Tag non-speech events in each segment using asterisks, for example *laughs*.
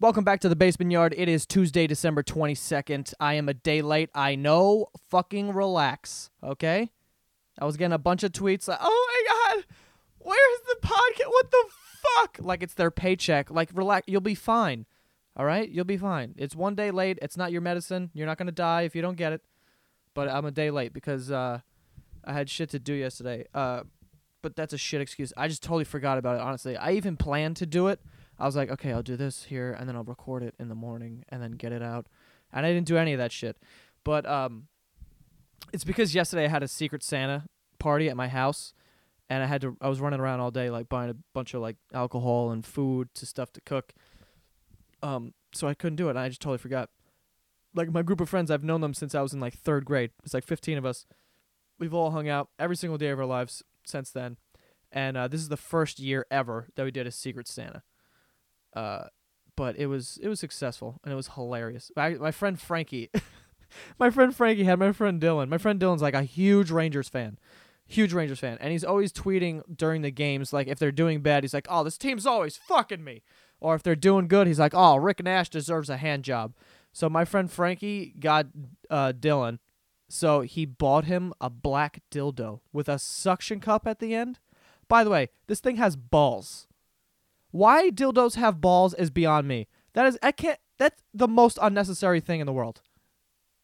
Welcome back to the basement yard. It is Tuesday, December 22nd. I am a day late. I know. Fucking relax, okay? I was getting a bunch of tweets like, oh my God, where's the podcast? What the fuck? Like it's their paycheck. Like, relax. You'll be fine, all right? You'll be fine. It's one day late. It's not your medicine. You're not going to die if you don't get it. But I'm a day late because uh, I had shit to do yesterday. Uh, but that's a shit excuse. I just totally forgot about it, honestly. I even planned to do it. I was like, okay, I'll do this here, and then I'll record it in the morning, and then get it out. And I didn't do any of that shit. But um, it's because yesterday I had a Secret Santa party at my house, and I had to. I was running around all day, like buying a bunch of like alcohol and food to stuff to cook. Um, so I couldn't do it. And I just totally forgot. Like my group of friends, I've known them since I was in like third grade. It's like 15 of us. We've all hung out every single day of our lives since then, and uh, this is the first year ever that we did a Secret Santa. Uh, but it was it was successful and it was hilarious. My friend Frankie, *laughs* my friend Frankie had my friend Dylan. My friend Dylan's like a huge Rangers fan, huge Rangers fan, and he's always tweeting during the games like if they're doing bad, he's like, "Oh, this team's always fucking me," or if they're doing good, he's like, "Oh, Rick Nash deserves a hand job." So my friend Frankie got uh, Dylan, so he bought him a black dildo with a suction cup at the end. By the way, this thing has balls. Why dildos have balls is beyond me. That is I can't that's the most unnecessary thing in the world.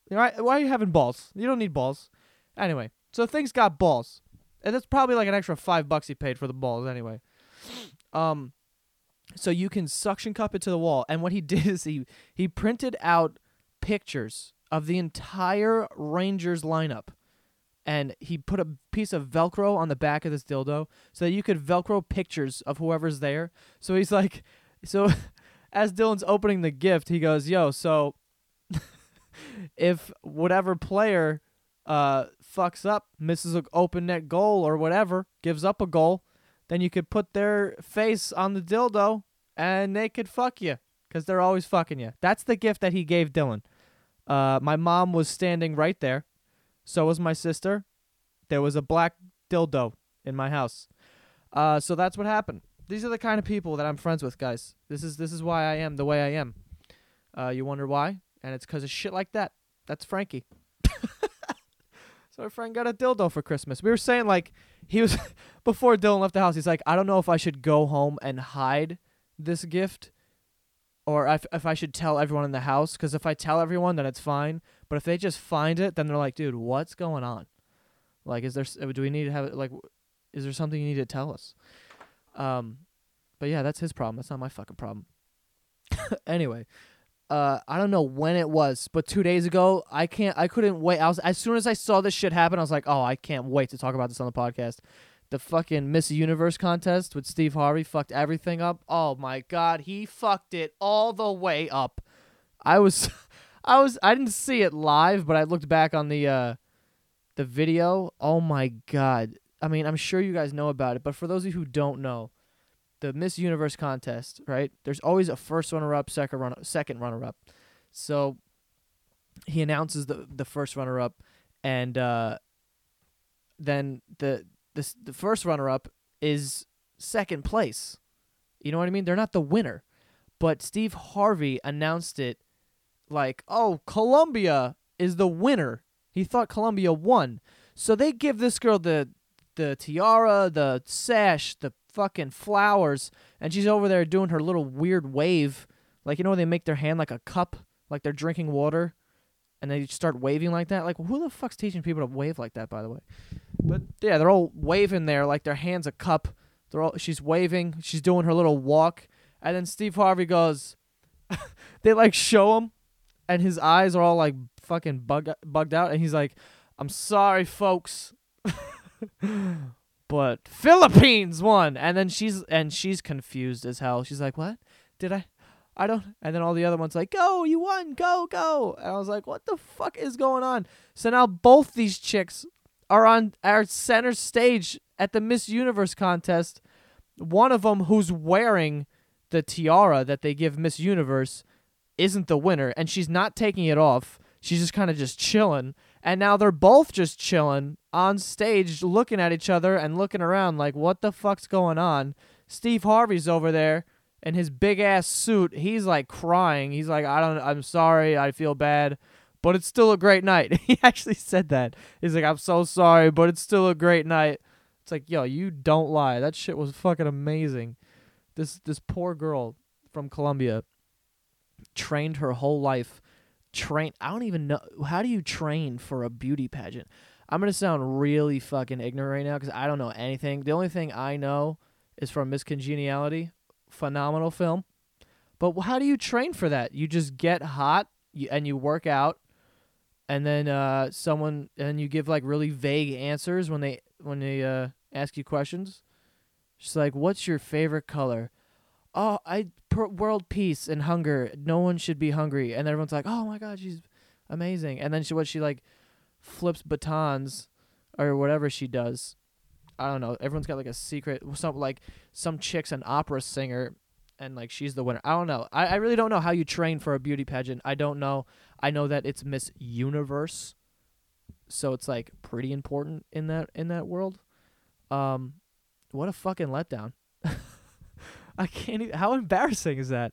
Why why are you having balls? You don't need balls. Anyway, so things got balls. And that's probably like an extra five bucks he paid for the balls anyway. Um so you can suction cup it to the wall. And what he *laughs* did is he he printed out pictures of the entire Rangers lineup and he put a piece of velcro on the back of this dildo so that you could velcro pictures of whoever's there. So he's like so *laughs* as dylan's opening the gift he goes yo so *laughs* if whatever player uh fucks up misses an open net goal or whatever gives up a goal then you could put their face on the dildo and they could fuck you because they're always fucking you. That's the gift that he gave dylan. Uh my mom was standing right there so was my sister. There was a black dildo in my house. Uh, so that's what happened. These are the kind of people that I'm friends with, guys. This is this is why I am the way I am. Uh, you wonder why? And it's because of shit like that. That's Frankie. *laughs* so our friend got a dildo for Christmas. We were saying like he was *laughs* before Dylan left the house. He's like, I don't know if I should go home and hide this gift or if, if I should tell everyone in the house. Because if I tell everyone, then it's fine. But if they just find it, then they're like, dude, what's going on? Like, is there? Do we need to have like? Is there something you need to tell us? Um, but yeah, that's his problem. That's not my fucking problem. *laughs* anyway, uh, I don't know when it was, but two days ago, I can't. I couldn't wait. I was as soon as I saw this shit happen, I was like, oh, I can't wait to talk about this on the podcast the fucking Miss Universe contest with Steve Harvey fucked everything up. Oh my god, he fucked it all the way up. I was *laughs* I was I didn't see it live, but I looked back on the uh the video. Oh my god. I mean, I'm sure you guys know about it, but for those of you who don't know, the Miss Universe contest, right? There's always a first runner up, second runner second runner up. So he announces the the first runner up and uh then the the the first runner up is second place. You know what I mean? They're not the winner. But Steve Harvey announced it like, "Oh, Colombia is the winner." He thought Colombia won. So they give this girl the the tiara, the sash, the fucking flowers, and she's over there doing her little weird wave. Like you know they make their hand like a cup, like they're drinking water and they start waving like that. Like, who the fuck's teaching people to wave like that? By the way, but yeah, they're all waving there like their hands a cup. They're all she's waving. She's doing her little walk, and then Steve Harvey goes. *laughs* they like show him, and his eyes are all like fucking bug bugged out, and he's like, "I'm sorry, folks." *laughs* but Philippines won, and then she's and she's confused as hell. She's like, "What? Did I? I don't. And then all the other ones like, go, you won, go, go. And I was like, what the fuck is going on? So now both these chicks are on our center stage at the Miss Universe contest. One of them who's wearing the tiara that they give Miss Universe isn't the winner, and she's not taking it off. She's just kind of just chilling. And now they're both just chilling on stage, looking at each other and looking around like, what the fuck's going on? Steve Harvey's over there in his big ass suit. He's like crying. He's like, I don't, I'm sorry. I feel bad, but it's still a great night. *laughs* he actually said that. He's like, I'm so sorry, but it's still a great night. It's like, yo, you don't lie. That shit was fucking amazing. This this poor girl from Colombia trained her whole life. Train. I don't even know. How do you train for a beauty pageant? I'm gonna sound really fucking ignorant right now because I don't know anything. The only thing I know is from Miss Congeniality, phenomenal film. But how do you train for that? You just get hot and you work out, and then uh, someone and you give like really vague answers when they when they uh, ask you questions. She's like, "What's your favorite color?" Oh, I per- world peace and hunger. No one should be hungry, and everyone's like, "Oh my god, she's amazing." And then she what she like flips batons or whatever she does. I don't know. Everyone's got like a secret. Some like some chick's an opera singer, and like she's the winner. I don't know. I I really don't know how you train for a beauty pageant. I don't know. I know that it's Miss Universe, so it's like pretty important in that in that world. Um, what a fucking letdown. *laughs* I can't even, how embarrassing is that?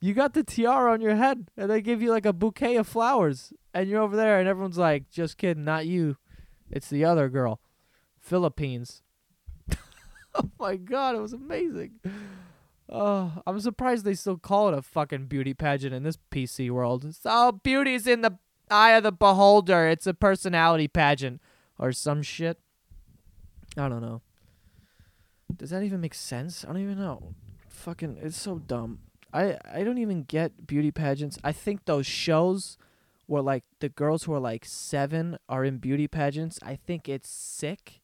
You got the tiara on your head and they give you like a bouquet of flowers and you're over there and everyone's like, just kidding, not you. It's the other girl. Philippines. *laughs* oh my god, it was amazing. Oh, I'm surprised they still call it a fucking beauty pageant in this PC world. Oh, beauty's in the eye of the beholder. It's a personality pageant or some shit. I don't know. Does that even make sense? I don't even know. Fucking, it's so dumb. I I don't even get beauty pageants. I think those shows where like the girls who are like seven are in beauty pageants. I think it's sick,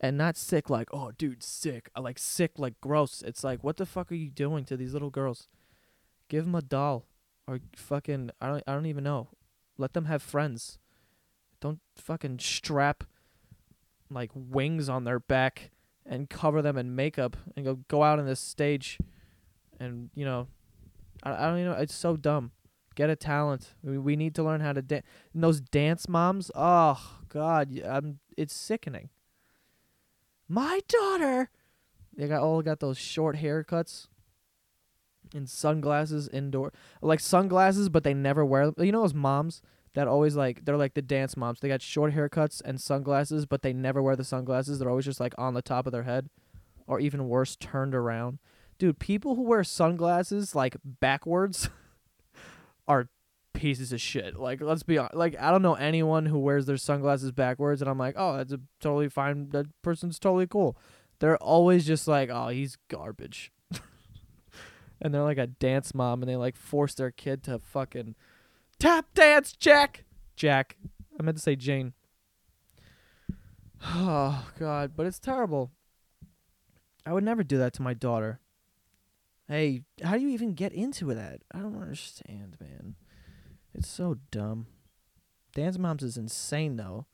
and not sick like oh dude sick. I like sick like gross. It's like what the fuck are you doing to these little girls? Give them a doll, or fucking I don't I don't even know. Let them have friends. Don't fucking strap like wings on their back and cover them in makeup and go go out on this stage and you know I, I don't even know it's so dumb get a talent we, we need to learn how to dance those dance moms oh god I'm, it's sickening my daughter they got all got those short haircuts and sunglasses indoor like sunglasses but they never wear them you know those moms that always like they're like the dance moms. They got short haircuts and sunglasses, but they never wear the sunglasses. They're always just like on the top of their head, or even worse, turned around. Dude, people who wear sunglasses like backwards *laughs* are pieces of shit. Like, let's be honest. Like, I don't know anyone who wears their sunglasses backwards, and I'm like, oh, that's a totally fine. That person's totally cool. They're always just like, oh, he's garbage. *laughs* and they're like a dance mom, and they like force their kid to fucking tap dance, Jack. Jack. I meant to say Jane. *sighs* Oh God, but it's terrible. I would never do that to my daughter. Hey, how do you even get into that? I don't understand, man. It's so dumb. Dance Moms is insane though.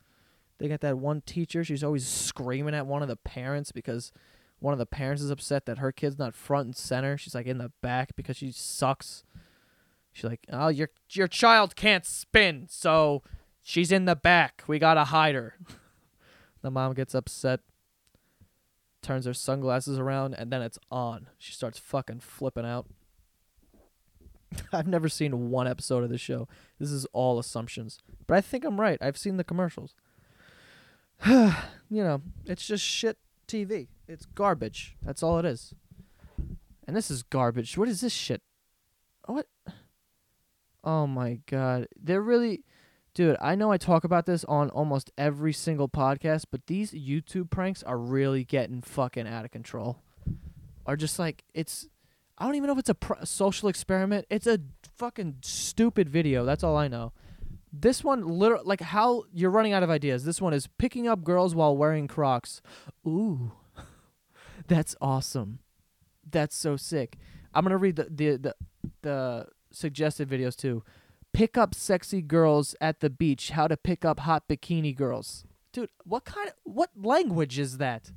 They got that one teacher, she's always screaming at one of the parents because one of the parents is upset that her kid's not front and center. She's like in the back because she sucks. She's like, "Oh, your your child can't spin, so she's in the back. We gotta hide her." *laughs* the mom gets upset, turns her sunglasses around, and then it's on. She starts fucking flipping out. *laughs* I've never seen one episode of the show. This is all assumptions, but I think I'm right. I've seen the commercials. *sighs* you know, it's just shit TV. It's garbage. That's all it is. And this is garbage. What is this shit? What? Oh my god. They're really Dude, I know I talk about this on almost every single podcast, but these YouTube pranks are really getting fucking out of control. Are just like it's I don't even know if it's a, pr- social experiment. It's a fucking stupid video. That's all I know. This one literally like how you're running out of ideas. This one is picking up girls while wearing Crocs. Ooh. *laughs* That's awesome. That's so sick. I'm to read the the the, the suggested videos too. Pick up sexy girls at the beach. How to pick up hot bikini girls. Dude, what kind of what language is that?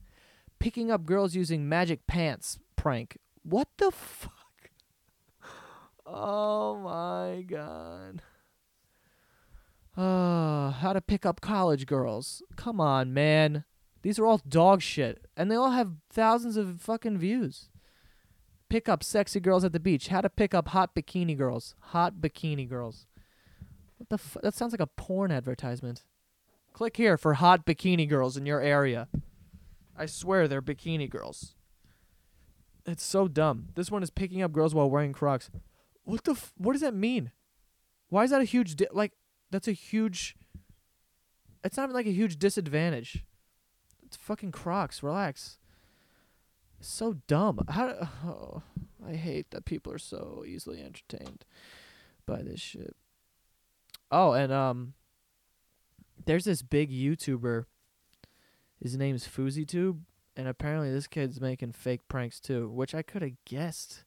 Picking up girls using magic pants prank. What the fuck? *laughs* Oh my god. Uh, *sighs* how to pick up college girls. Come on, man. These are all dog shit and they all have thousands of fucking views. pick up sexy girls at the beach. How to pick up hot bikini girls. Hot bikini girls. What the f- that sounds like a porn advertisement. Click here for hot bikini girls in your area. I swear they're bikini girls. It's so dumb. This one is picking up girls while wearing Crocs. What the f- what does that mean? Why is that a huge di- like that's a huge It's not even like a huge disadvantage. It's fucking Crocs. Relax. So dumb. How? Oh, I hate that people are so easily entertained by this shit. Oh, and um, there's this big YouTuber. His name's FouseyTube, and apparently this kid's making fake pranks too, which I could have guessed.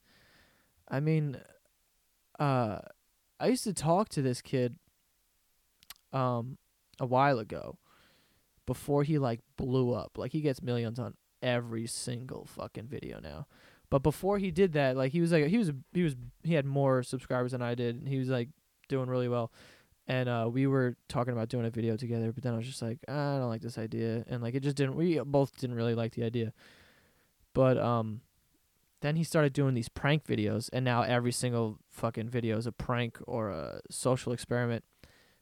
I mean, uh, I used to talk to this kid, um, a while ago, before he like blew up. Like he gets millions on every single fucking video now. But before he did that, like he was like he was he was he had more subscribers than I did, and he was like doing really well. And uh, we were talking about doing a video together, but then I was just like, ah, I don't like this idea, and like it just didn't. We both didn't really like the idea. But um, then he started doing these prank videos, and now every single fucking video is a prank or a social experiment,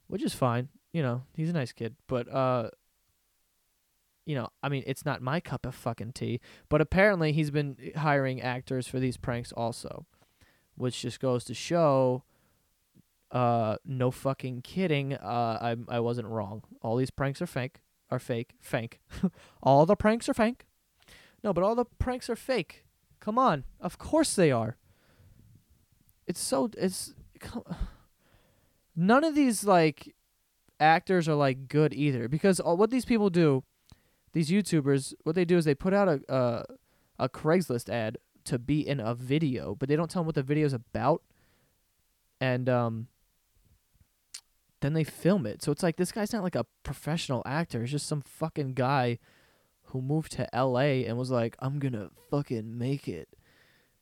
which is fine. You know, he's a nice kid, but uh, you know, I mean, it's not my cup of fucking tea. But apparently, he's been hiring actors for these pranks also, which just goes to show, uh, no fucking kidding. Uh, I I wasn't wrong. All these pranks are fake. Are fake. Fake. *laughs* all the pranks are fake. No, but all the pranks are fake. Come on, of course they are. It's so it's. *sighs* None of these like actors are like good either because all, what these people do these YouTubers, what they do is they put out a a Craigslist ad to be in a video, but they don't tell them what the video's about, and um, then they film it. So it's like this guy's not like a professional actor; he's just some fucking guy who moved to L.A. and was like, "I'm gonna fucking make it,"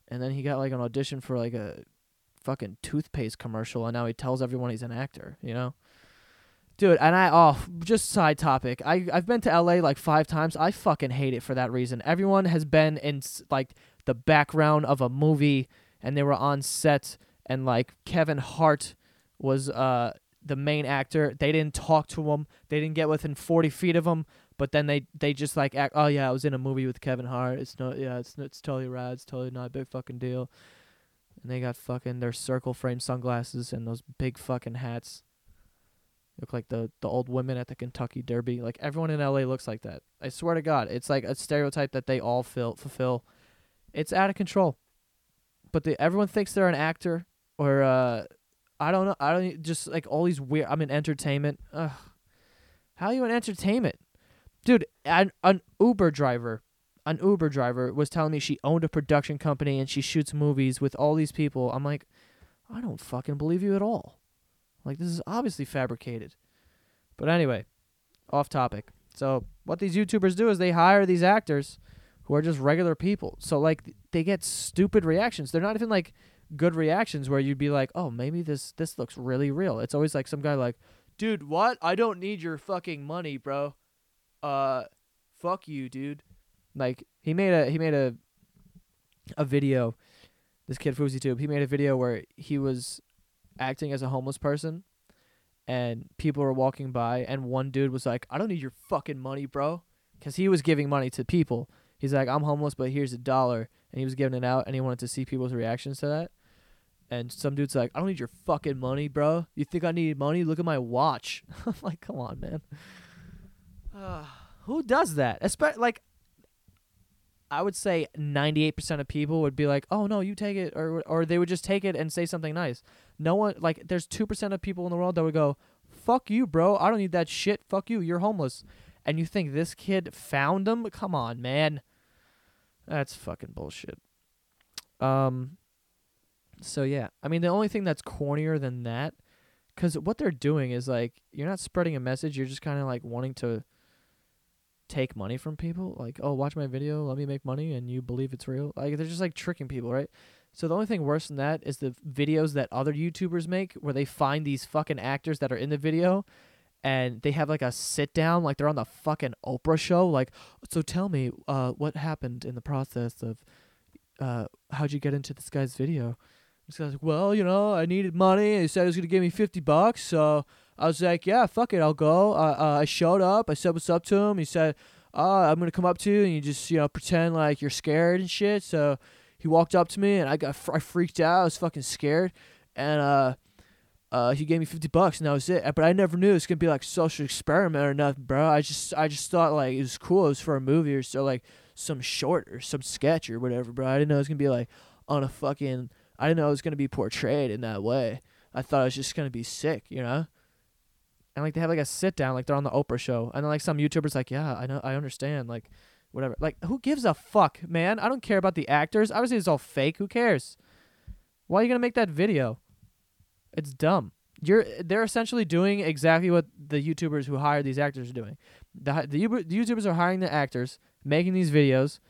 and then he got like an audition for like a fucking toothpaste commercial, and now he tells everyone he's an actor. You know. Dude, and I oh just side topic. I I've been to LA like 5 times. I fucking hate it for that reason. Everyone has been in like the background of a movie and they were on set and like Kevin Hart was uh the main actor. They didn't talk to him. They didn't get within 40 feet of him, but then they they just like act, "Oh yeah, I was in a movie with Kevin Hart. It's no yeah, it's it's totally rad. It's totally not a big fucking deal." And they got fucking their circle frame sunglasses and those big fucking hats look like the the old women at the Kentucky Derby. Like everyone in LA looks like that. I swear to God, it's like a stereotype that they all fill, fulfill. It's out of control. But the everyone thinks they're an actor or uh I don't know. I don't just like all these weird. I'm in entertainment. Ugh. How are you in entertainment, dude? An an Uber driver, an Uber driver was telling me she owned a production company and she shoots movies with all these people. I'm like, I don't fucking believe you at all. Like this is obviously fabricated. But anyway, off topic. So what these YouTubers do is they hire these actors who are just regular people. So like they get stupid reactions. They're not even like good reactions where you'd be like, "Oh, maybe this this looks really real." It's always like some guy like, "Dude, what? I don't need your fucking money, bro." Uh fuck you, dude. Like he made a he made a a video this kid FouseyTube, he made a video where he was acting as a homeless person and people were walking by and one dude was like, "I don't need your fucking money, bro." Cuz he was giving money to people. He's like, "I'm homeless, but here's a dollar." And he was giving it out and he wanted to see people's reactions to that. And some dude's like, "I don't need your fucking money, bro. You think I need money? Look at my watch." *laughs* I'm like, "Come on, man." Uh, *sighs* who does that? Especially like I would say 98% of people would be like, "Oh no, you take it," or or they would just take it and say something nice. No one like there's 2% of people in the world that would go, "Fuck you, bro. I don't need that shit. Fuck you. You're homeless." And you think this kid found them? Come on, man. That's fucking bullshit. Um so yeah, I mean the only thing that's cornier than that cuz what they're doing is like you're not spreading a message, you're just kind of like wanting to take money from people. Like oh watch my video let me make money and you believe it's real. Like they're just like tricking people right? So the only thing worse than that is the videos that other youtubers make where they find these fucking actors that are in the video and they have like a sit down like they're on the fucking oprah show like so tell me uh what happened in the process of uh, how'd you get into this guy's video? This guy's like, well, you know, I needed money. He said he was gonna give me fifty bucks, so I was like, yeah, fuck it, I'll go. Uh, uh, I showed up. I said what's up to him. He said, uh, I'm gonna come up to you and you just you know pretend like you're scared and shit. So he walked up to me and I got I freaked out. I was fucking scared, and uh, uh, he gave me fifty bucks and that was it. But I never knew it was gonna be like a social experiment or nothing, bro. I just I just thought like it was cool. It was for a movie or so like some short or some sketch or whatever, bro. I didn't know it was gonna be like on a fucking. I didn't know it was gonna be portrayed in that way. I thought it was just gonna be sick, you know. And like they have like a sit down, like they're on the Oprah show, and then like some YouTubers like, yeah, I know, I understand, like whatever. Like who gives a fuck, man? I don't care about the actors. Obviously it's all fake. Who cares? Why are you gonna make that video? It's dumb. You're they're essentially doing exactly what the YouTubers who hire these actors are doing. The the, the YouTubers are hiring the actors, making these videos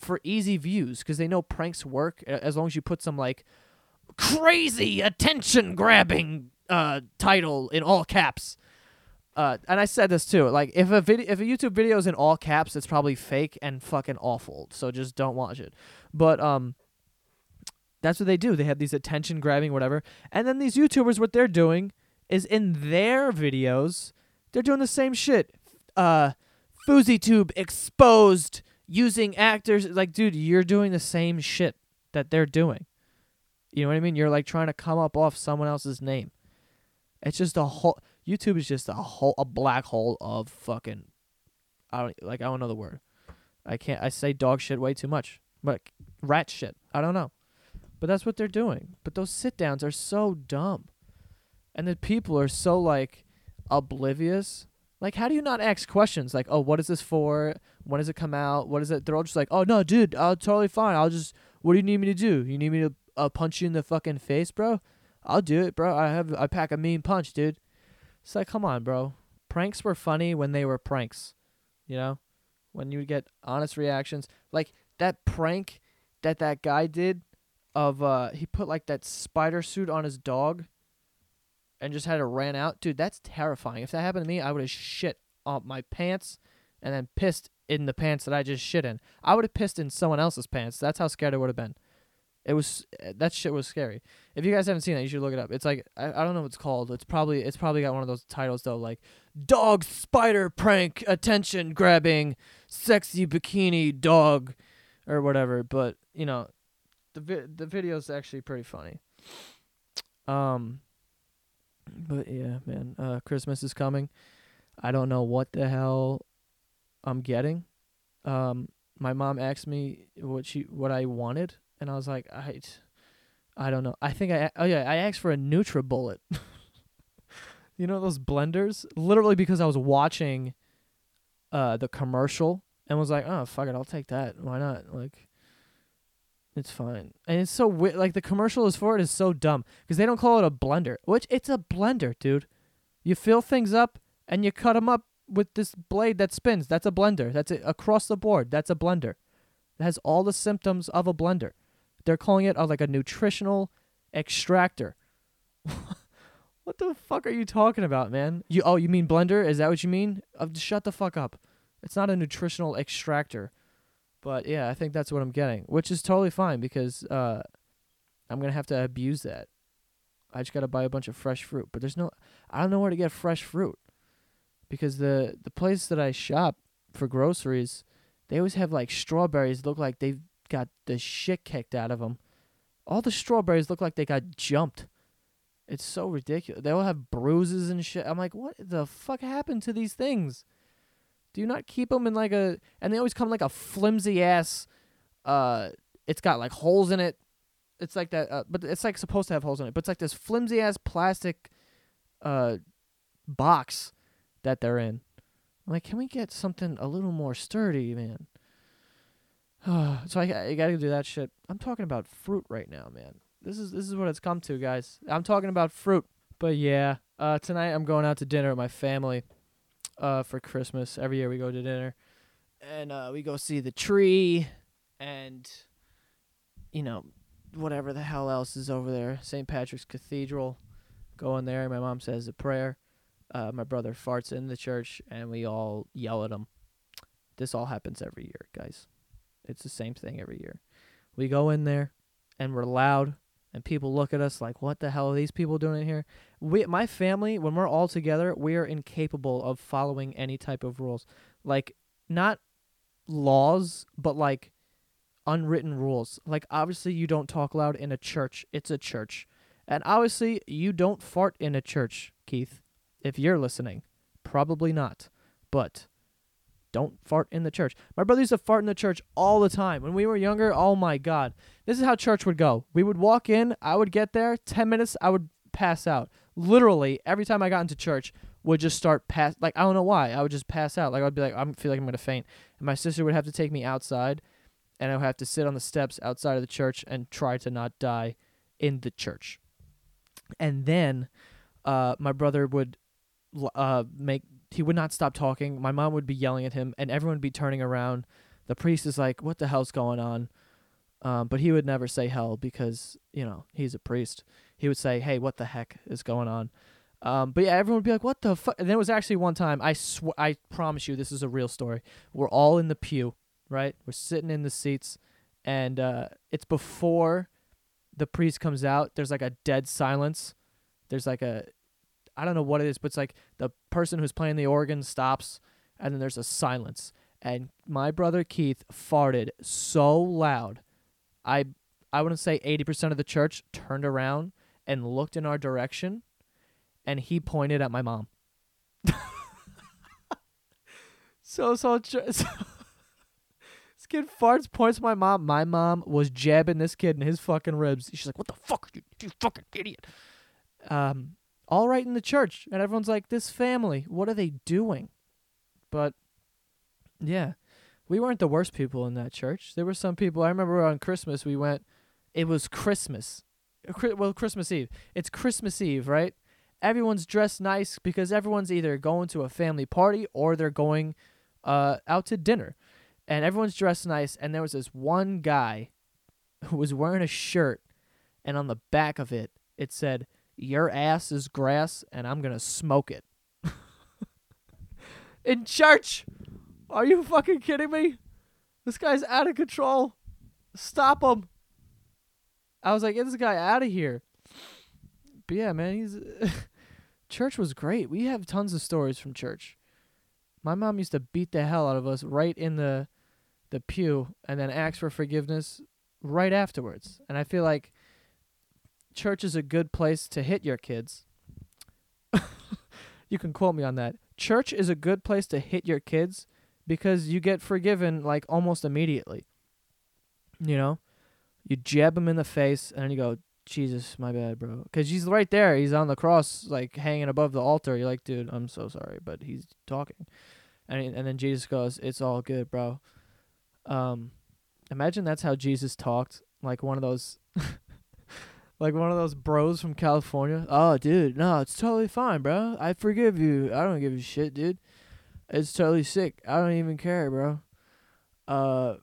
for easy views because they know pranks work as long as you put some like crazy attention grabbing uh, title in all caps. Uh, and I said this too. Like, if a video, if a YouTube video is in all caps, it's probably fake and fucking awful. So just don't watch it. But um, that's what they do. They have these attention grabbing whatever, and then these YouTubers, what they're doing is in their videos, they're doing the same shit. Uh, FouseyTube exposed using actors. Like, dude, you're doing the same shit that they're doing. You know what I mean? You're like trying to come up off someone else's name. It's just a whole YouTube is just a whole a black hole of fucking I don't like I don't know the word. I can't I say dog shit way too much. But rat shit. I don't know. But that's what they're doing. But those sit downs are so dumb. And the people are so like oblivious. Like how do you not ask questions like, "Oh, what is this for? When does it come out? What is it?" They're all just like, "Oh, no, dude, I'll totally fine. I'll just what do you need me to do? You need me to uh, punch you in the fucking face, bro?" I'll do it, bro. I have I pack a mean punch, dude. It's like, come on, bro. Pranks were funny when they were pranks. You know? When you would get honest reactions. Like that prank that that guy did of uh he put like that spider suit on his dog and just had it ran out. Dude, that's terrifying. If that happened to me, I would have shit on my pants and then pissed in the pants that I just shit in. I would have pissed in someone else's pants. That's how scared I would have been. It was that shit was scary. If you guys haven't seen that, you should look it up. It's like I, I don't know what it's called. It's probably it's probably got one of those titles though, like dog spider prank, attention grabbing, sexy bikini dog, or whatever. But you know, the vi- the video's actually pretty funny. Um, but yeah, man, uh, Christmas is coming. I don't know what the hell I'm getting. Um, my mom asked me what she what I wanted and I was like, I, I don't know. I think I oh yeah, I asked for a NutriBullet. *laughs* you know those blenders? Literally because I was watching uh the commercial and was like, oh fuck it, I'll take that. Why not? Like, it's fine. And it's so weird. Like the commercial is for it is so dumb because they don't call it a blender, which it's a blender, dude. You fill things up and you cut them up with this blade that spins. That's a blender. That's it across the board. That's a blender. It has all the symptoms of a blender. They're calling it a, like a nutritional extractor. *laughs* what the fuck are you talking about, man? You oh, you mean blender? Is that what you mean? Uh, shut the fuck up. It's not a nutritional extractor. But yeah, I think that's what I'm getting, which is totally fine because uh, I'm gonna have to abuse that. I just gotta buy a bunch of fresh fruit, but there's no, I don't know where to get fresh fruit, because the the place that I shop for groceries, they always have like strawberries look like they've got the shit kicked out of them. All the strawberries look like they got jumped. It's so ridiculous. They all have bruises and shit. I'm like, what the fuck happened to these things? Do you not keep them in like a? And they always come like a flimsy ass. Uh, it's got like holes in it. It's like that, uh, but it's like supposed to have holes in it. But it's like this flimsy ass plastic, uh, box that they're in. I'm like, can we get something a little more sturdy, man? *sighs* so I, I gotta do that shit. I'm talking about fruit right now, man. This is this is what it's come to, guys. I'm talking about fruit. But yeah, uh, tonight I'm going out to dinner with my family, uh, for Christmas. Every year we go to dinner, and uh, we go see the tree, and, you know, whatever the hell else is over there. St. Patrick's Cathedral. Go in there. My mom says a prayer. Uh, my brother farts in the church, and we all yell at him. This all happens every year, guys. It's the same thing every year. We go in there and we're loud and people look at us like what the hell are these people doing in here? We my family when we're all together, we are incapable of following any type of rules. Like not laws, but like unwritten rules. Like obviously you don't talk loud in a church. It's a church. And obviously you don't fart in a church, Keith. If you're listening, probably not. But don't fart in the church. My brother used to fart in the church all the time. When we were younger, oh my god. This is how church would go. We would walk in, I would get there, 10 minutes, I would pass out. Literally, every time I got into church, would just start pass like I don't know why. I would just pass out. Like I'd be like I feel like I'm going to faint. And my sister would have to take me outside and I would have to sit on the steps outside of the church and try to not die in the church. And then uh, my brother would uh, make he would not stop talking. My mom would be yelling at him, and everyone would be turning around. The priest is like, "What the hell's going on?" Um, but he would never say hell because you know he's a priest. He would say, "Hey, what the heck is going on?" Um, but yeah, everyone would be like, "What the fuck?" And there was actually one time I sw- I promise you, this is a real story. We're all in the pew, right? We're sitting in the seats, and uh, it's before the priest comes out. There's like a dead silence. There's like a I don't know what it is, but it's like the person who's playing the organ stops, and then there's a silence. And my brother Keith farted so loud, I I wouldn't say eighty percent of the church turned around and looked in our direction, and he pointed at my mom. *laughs* so so. *laughs* so this kid farts, points at my mom. My mom was jabbing this kid in his fucking ribs. She's like, "What the fuck, you, you fucking idiot!" Um, all right in the church. And everyone's like, this family, what are they doing? But yeah, we weren't the worst people in that church. There were some people, I remember on Christmas, we went, it was Christmas. Uh, well, Christmas Eve. It's Christmas Eve, right? Everyone's dressed nice because everyone's either going to a family party or they're going uh, out to dinner. And everyone's dressed nice. And there was this one guy who was wearing a shirt, and on the back of it, it said, your ass is grass and I'm to smoke it. *laughs* In church. Are you fucking kidding me? This guy's out of control. Stop him. I was like, get this guy out of here. But yeah, man, he's *laughs* church was great. We have tons of stories from church. My mom used to beat the hell out of us right in the the pew and then ask for forgiveness right afterwards. And I feel like church is a good place to hit your kids. *laughs* you can quote me on that. Church is a good place to hit your kids because you get forgiven like almost immediately. You know, you jab him in the face and then you go, Jesus, my bad, bro. Because he's right there. He's on the cross, like hanging above the altar. You're like, dude, I'm so sorry, but he's talking. And and then Jesus goes, it's all good, bro. Um, imagine that's how Jesus talked, like one of those *laughs* like one of those bros from California. Oh, dude, no, it's totally fine, bro. I forgive you. I don't give a shit, dude. It's totally sick. I don't even care, bro. Uh,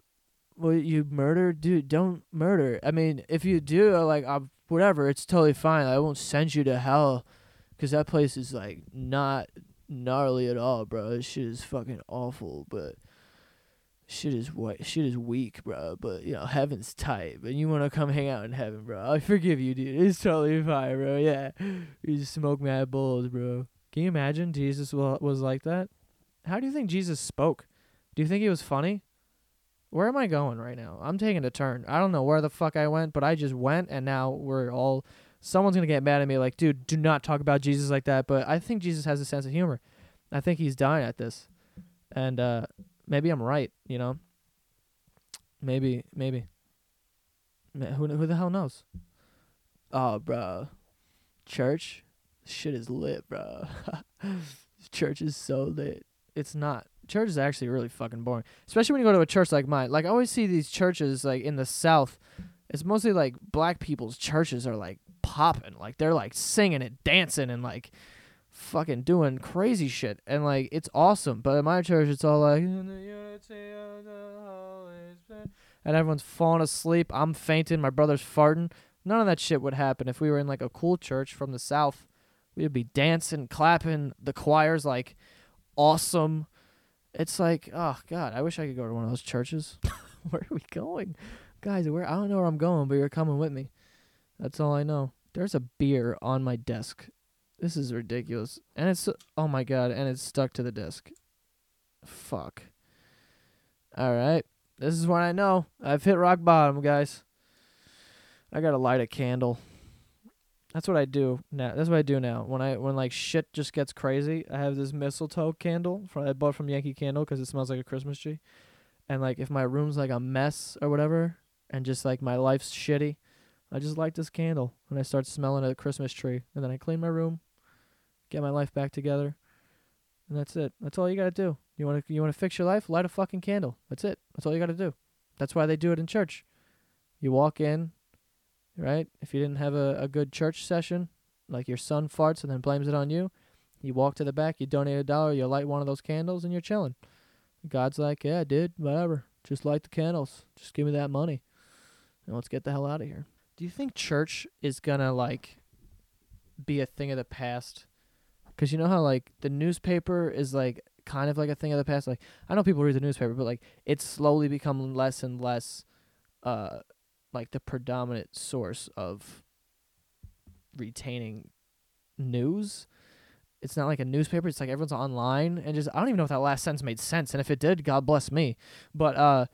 well, you murder, dude. Don't murder. I mean, if you do, like, uh, whatever, it's totally fine. I won't send you to hell, cause that place is like not gnarly at all, bro. This shit is fucking awful, but shit is what shit is weak, bro. But you know, heaven's tight. But you wanna come hang out in heaven, bro? I forgive you, dude. It's totally fine, bro. Yeah, you just smoke mad bowls, bro. Can you imagine Jesus was like that? How do you think Jesus spoke? Do you think he was funny? Where am I going right now? I'm taking a turn. I don't know where the fuck I went, but I just went, and now we're all. Someone's gonna get mad at me, like, dude, do not talk about Jesus like that. But I think Jesus has a sense of humor. I think he's dying at this, and uh, maybe I'm right, you know. Maybe, maybe. Who who the hell knows? Oh, bro, church, shit is lit, bro. *laughs* church is so lit. It's not. Church is actually really fucking boring, especially when you go to a church like mine. Like I always see these churches like in the South. It's mostly like black people's churches are like popping, like they're like singing and dancing and like fucking doing crazy shit and like it's awesome but at my church it's all like and everyone's falling asleep i'm fainting my brother's farting none of that shit would happen if we were in like a cool church from the south we'd be dancing clapping the choir's like awesome it's like oh god i wish i could go to one of those churches *laughs* where are we going guys, where I don't know where I'm going, but you're coming with me. That's all I know. There's a beer on my desk. This is ridiculous. And it's oh my god, and it's stuck to the desk. Fuck. All right. This is what I know. I've hit rock bottom, guys. I got to light a candle. That's what I do now. That's what I do now. When I when like shit just gets crazy, I have this mistletoe candle from I bought from Yankee Candle because it smells like a Christmas tree. And like if my room's like a mess or whatever, and just like my life's shitty, I just light this candle and I start smelling a Christmas tree, and then I clean my room, get my life back together, and that's it. That's all you gotta do. You wanna you wanna fix your life? Light a fucking candle. That's it. That's all you gotta do. That's why they do it in church. You walk in, right? If you didn't have a, a good church session, like your son farts and then blames it on you, you walk to the back, you donate a dollar, you light one of those candles, and you're chilling. God's like, yeah, dude, whatever. Just light the candles. Just give me that money. And let's get the hell out of here. Do you think church is gonna like be a thing of the past? Cause you know how like the newspaper is like kind of like a thing of the past. Like I know people read the newspaper, but like it's slowly become less and less, uh, like the predominant source of retaining news. It's not like a newspaper. It's like everyone's online and just I don't even know if that last sentence made sense. And if it did, God bless me. But uh,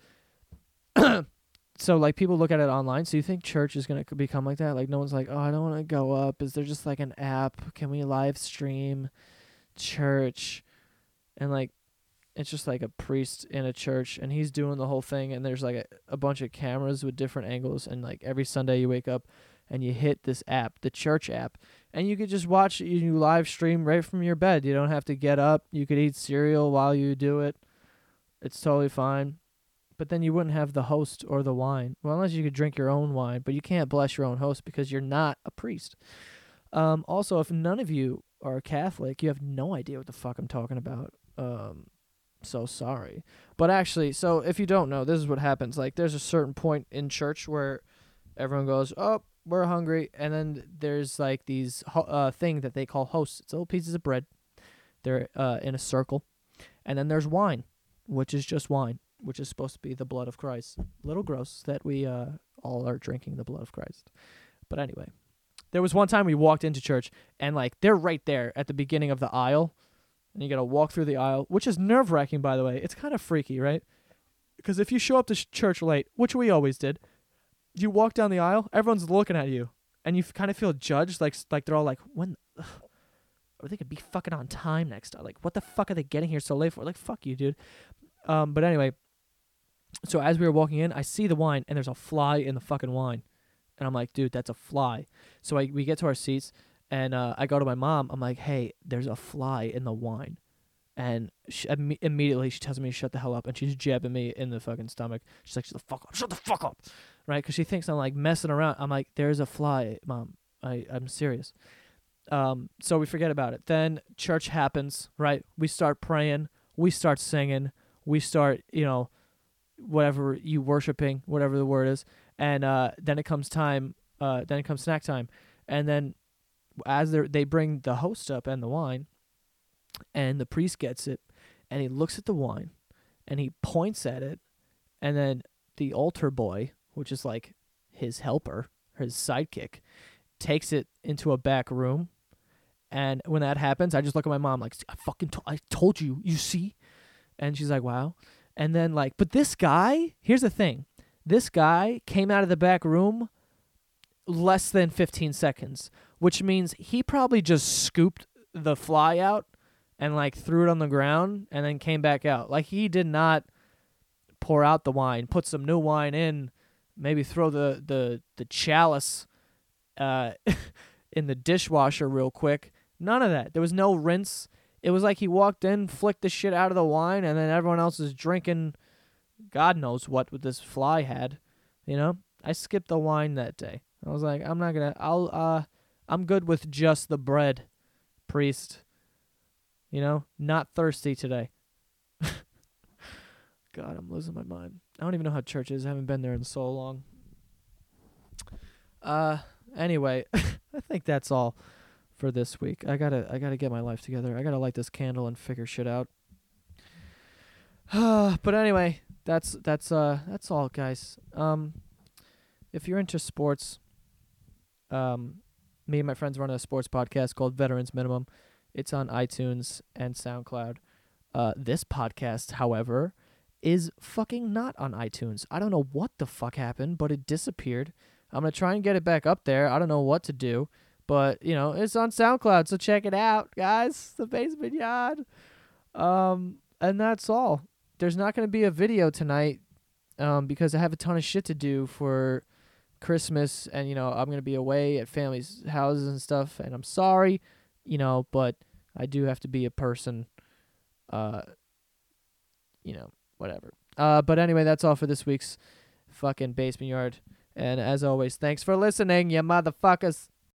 *coughs* so like people look at it online. So you think church is gonna become like that? Like no one's like, oh, I don't want to go up. Is there just like an app? Can we live stream church? And like it's just like a priest in a church and he's doing the whole thing and there's like a, a bunch of cameras with different angles and like every sunday you wake up and you hit this app the church app and you could just watch you live stream right from your bed. You don't have to get up. You could eat cereal while you do it. It's totally fine. But then you wouldn't have the host or the wine. Well unless you could drink your own wine but you can't bless your own host because you're not a priest. Um, also if none of you are catholic you have no idea what the fuck i'm talking about. Um, so sorry. But actually, so if you don't know, this is what happens. Like, there's a certain point in church where everyone goes, "Oh, we're hungry," and then there's like these uh thing that they call hosts. It's little pieces of bread. They're uh in a circle, and then there's wine, which is just wine, which is supposed to be the blood of Christ. Little gross that we uh all are drinking the blood of Christ. But anyway, there was one time we walked into church and like they're right there at the beginning of the aisle and you got to walk through the aisle, which is nerve wracking, by the way. It's kind of freaky, right? Because if you show up to sh- church late, which we always did, you walk down the aisle, everyone's looking at you, and you f- kind of feel judged, like like they're all like, when, ugh, or they could be fucking on time next time. Like, what the fuck are they getting here so late for? Like, fuck you, dude. Um, but anyway, so as we were walking in, I see the wine, and there's a fly in the fucking wine, and I'm like, dude, that's a fly. So I we get to our seats and uh, I go to my mom. I'm like, "Hey, there's a fly in the wine," and she, Im- immediately she tells me to shut the hell up, and she's jabbing me in the fucking stomach. She's like, "Shut the fuck up! Shut the fuck up!" Right? Because she thinks I'm like messing around. I'm like, "There's a fly, mom. I I'm serious." Um, so we forget about it. Then church happens. Right? We start praying. We start singing. We start, you know, whatever you worshiping, whatever the word is, and uh, then it comes time. Uh, then it comes snack time, and then as they bring the host up and the wine, and the priest gets it, and he looks at the wine, and he points at it, and then the altar boy, which is like his helper, his sidekick, takes it into a back room, and when that happens, I just look at my mom like, I fucking, to- I told you, you see, and she's like, wow, and then like, but this guy, here's the thing, this guy came out of the back room less than 15 seconds which means he probably just scooped the fly out and like threw it on the ground and then came back out. Like he did not pour out the wine, put some new wine in, maybe throw the the the chalice uh *laughs* in the dishwasher real quick. None of that. There was no rinse. It was like he walked in, flicked the shit out of the wine, and then everyone else is drinking God knows what with this fly had. You know? I skipped the wine that day. I was like, I'm not gonna I'll uh I'm good with just the bread, priest. You know, not thirsty today. *laughs* God, I'm losing my mind. I don't even know how church is. I haven't been there in so long. Uh anyway, *laughs* I think that's all for this week. I gotta I gotta get my life together. I gotta light this candle and figure shit out. *sighs* but anyway, that's that's uh that's all guys. Um if you're into sports, um, me and my friends run a sports podcast called Veterans Minimum. It's on iTunes and SoundCloud. Uh, this podcast, however, is fucking not on iTunes. I don't know what the fuck happened, but it disappeared. I'm gonna try and get it back up there. I don't know what to do, but you know it's on SoundCloud, so check it out, guys. The Basement Yard. Um, and that's all. There's not gonna be a video tonight, um, because I have a ton of shit to do for Christmas, and you know I'm gonna be away at families' houses and stuff. And I'm sorry, you know, but I do have to be a person. Uh, you know, whatever. Uh, but anyway, that's all for this week's fucking basement yard. And as always, thanks for listening, you motherfuckers.